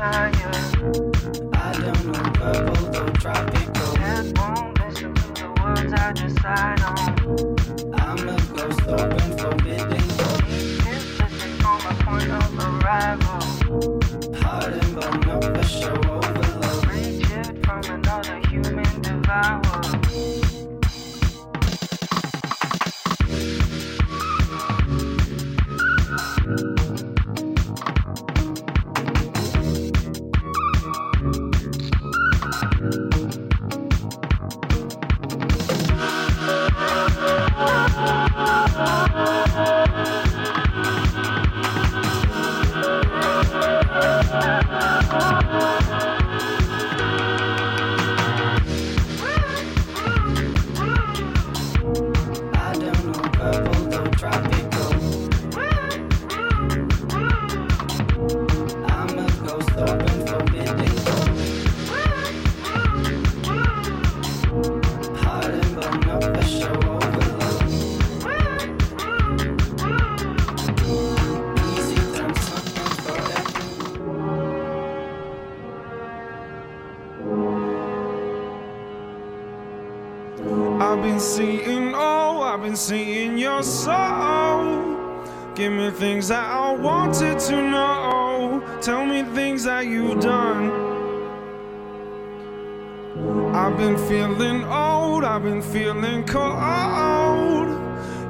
I don't know purple, though tropical. Just won't listen to the words I just sign on. Things that I wanted to know. Tell me things that you've done. I've been feeling old, I've been feeling cold.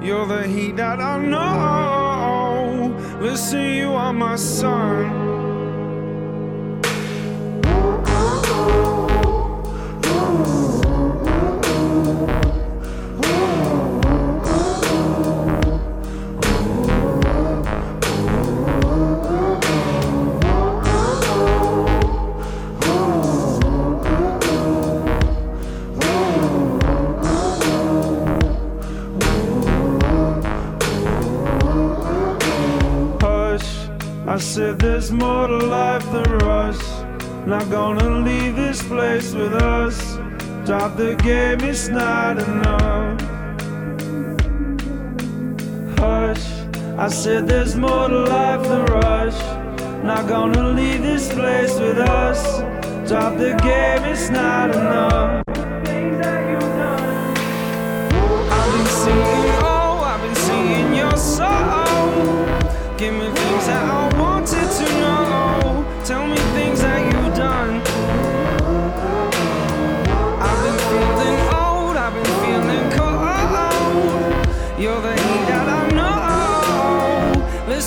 You're the heat that I know. Listen, you are my sun. Said there's more to life than rush. Not gonna leave this place with us. Drop the game, it's not enough. Hush, I said there's more to life than rush. Not gonna leave this place with us. Drop the game, it's not enough. I've been seeing,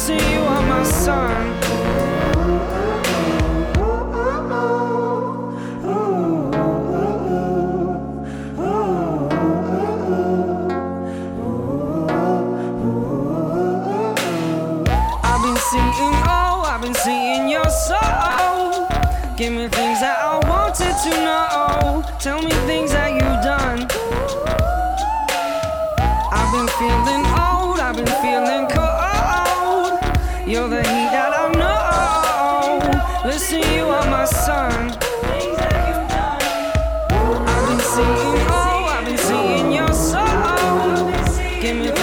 Listen, you are my sun. Give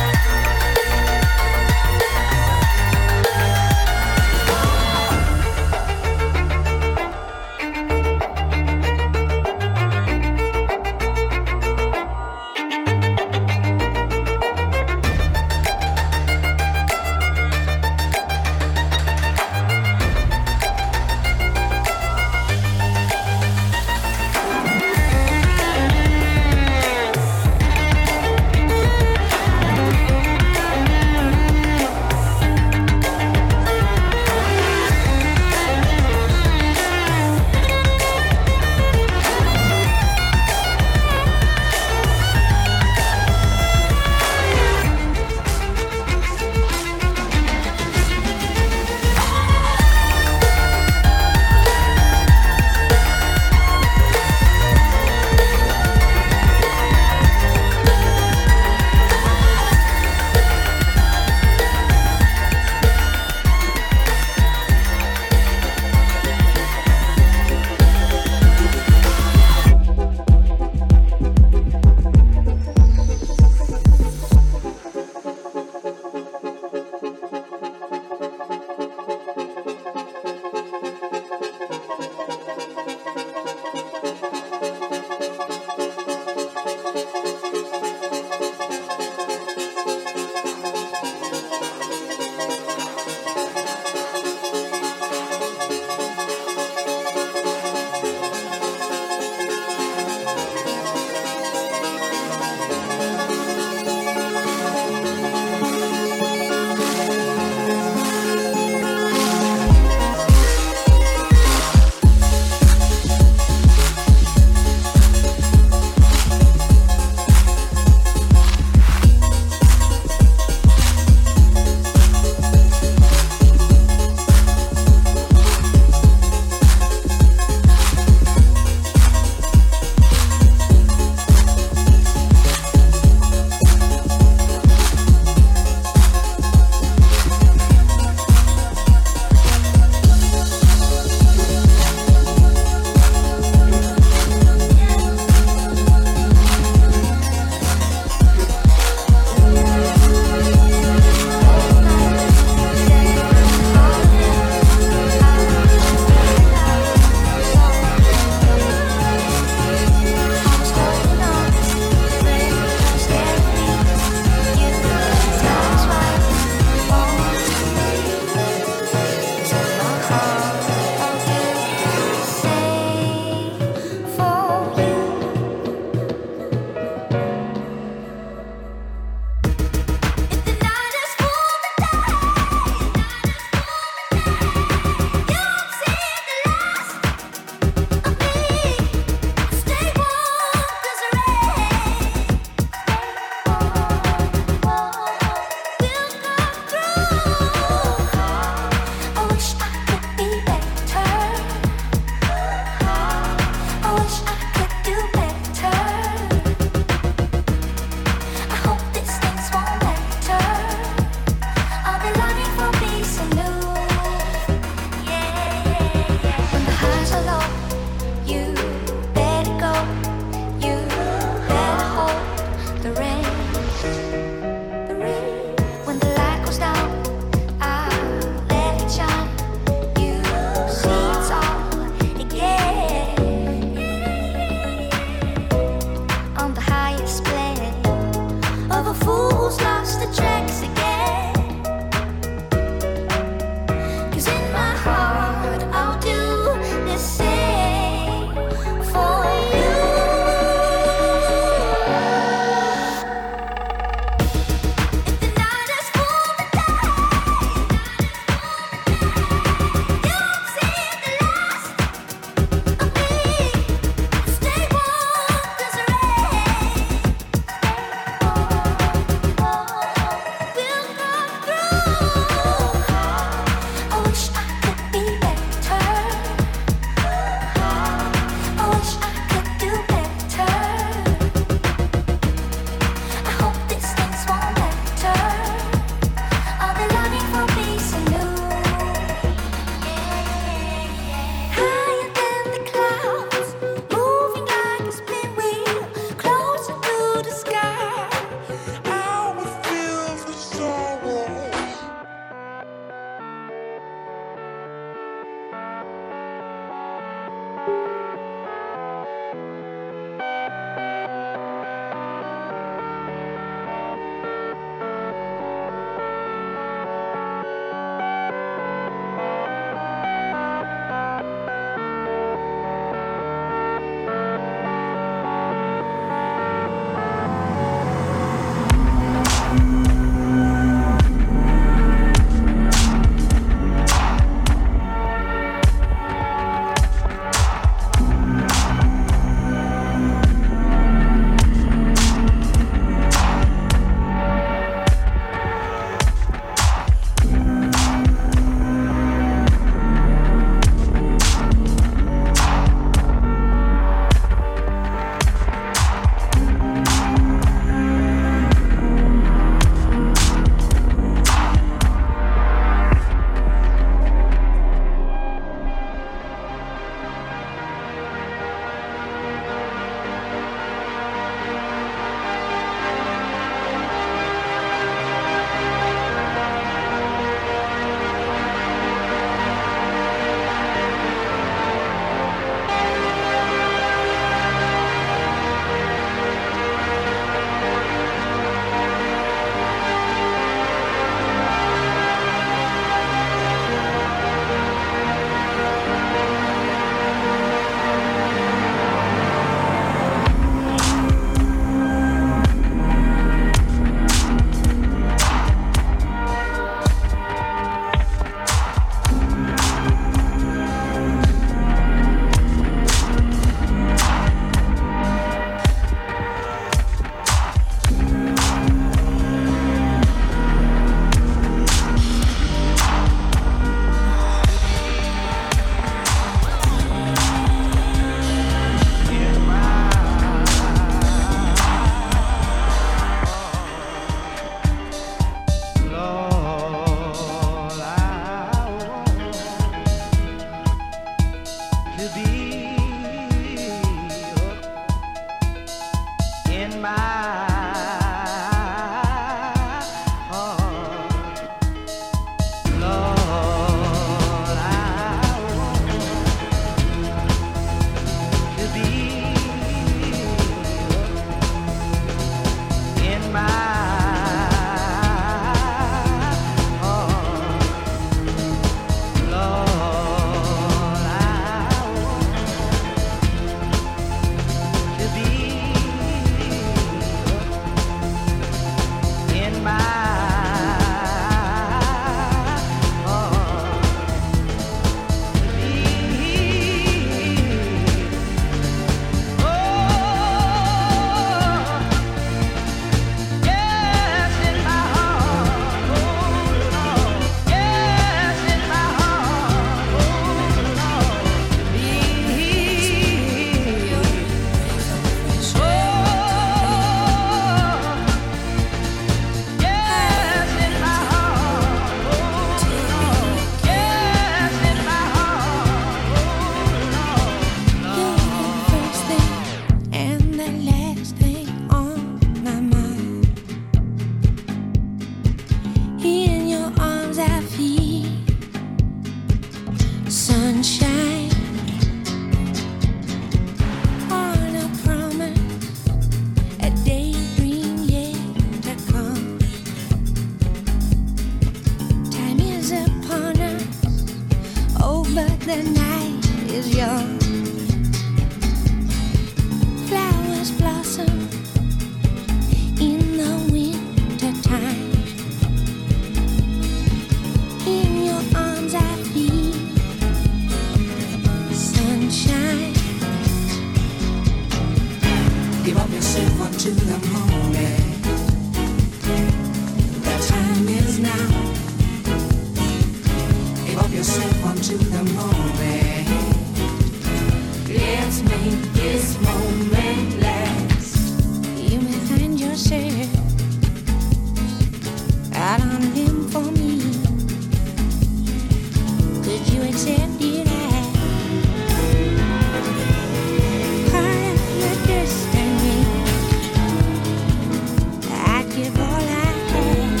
give all I have,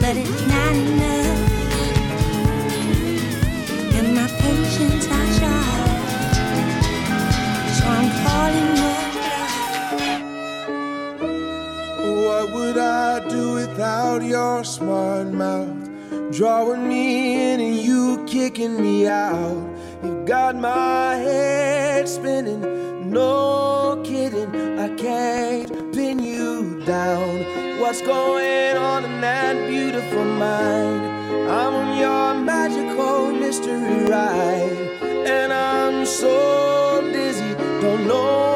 but it's not enough. And my patience are short, so I'm falling your bluff. What would I do without your smart mouth? Drawing me in and you kicking me out. You got my head spinning, no kidding, I can't down. What's going on in that beautiful mind? I'm on your magical mystery ride, and I'm so dizzy, don't know.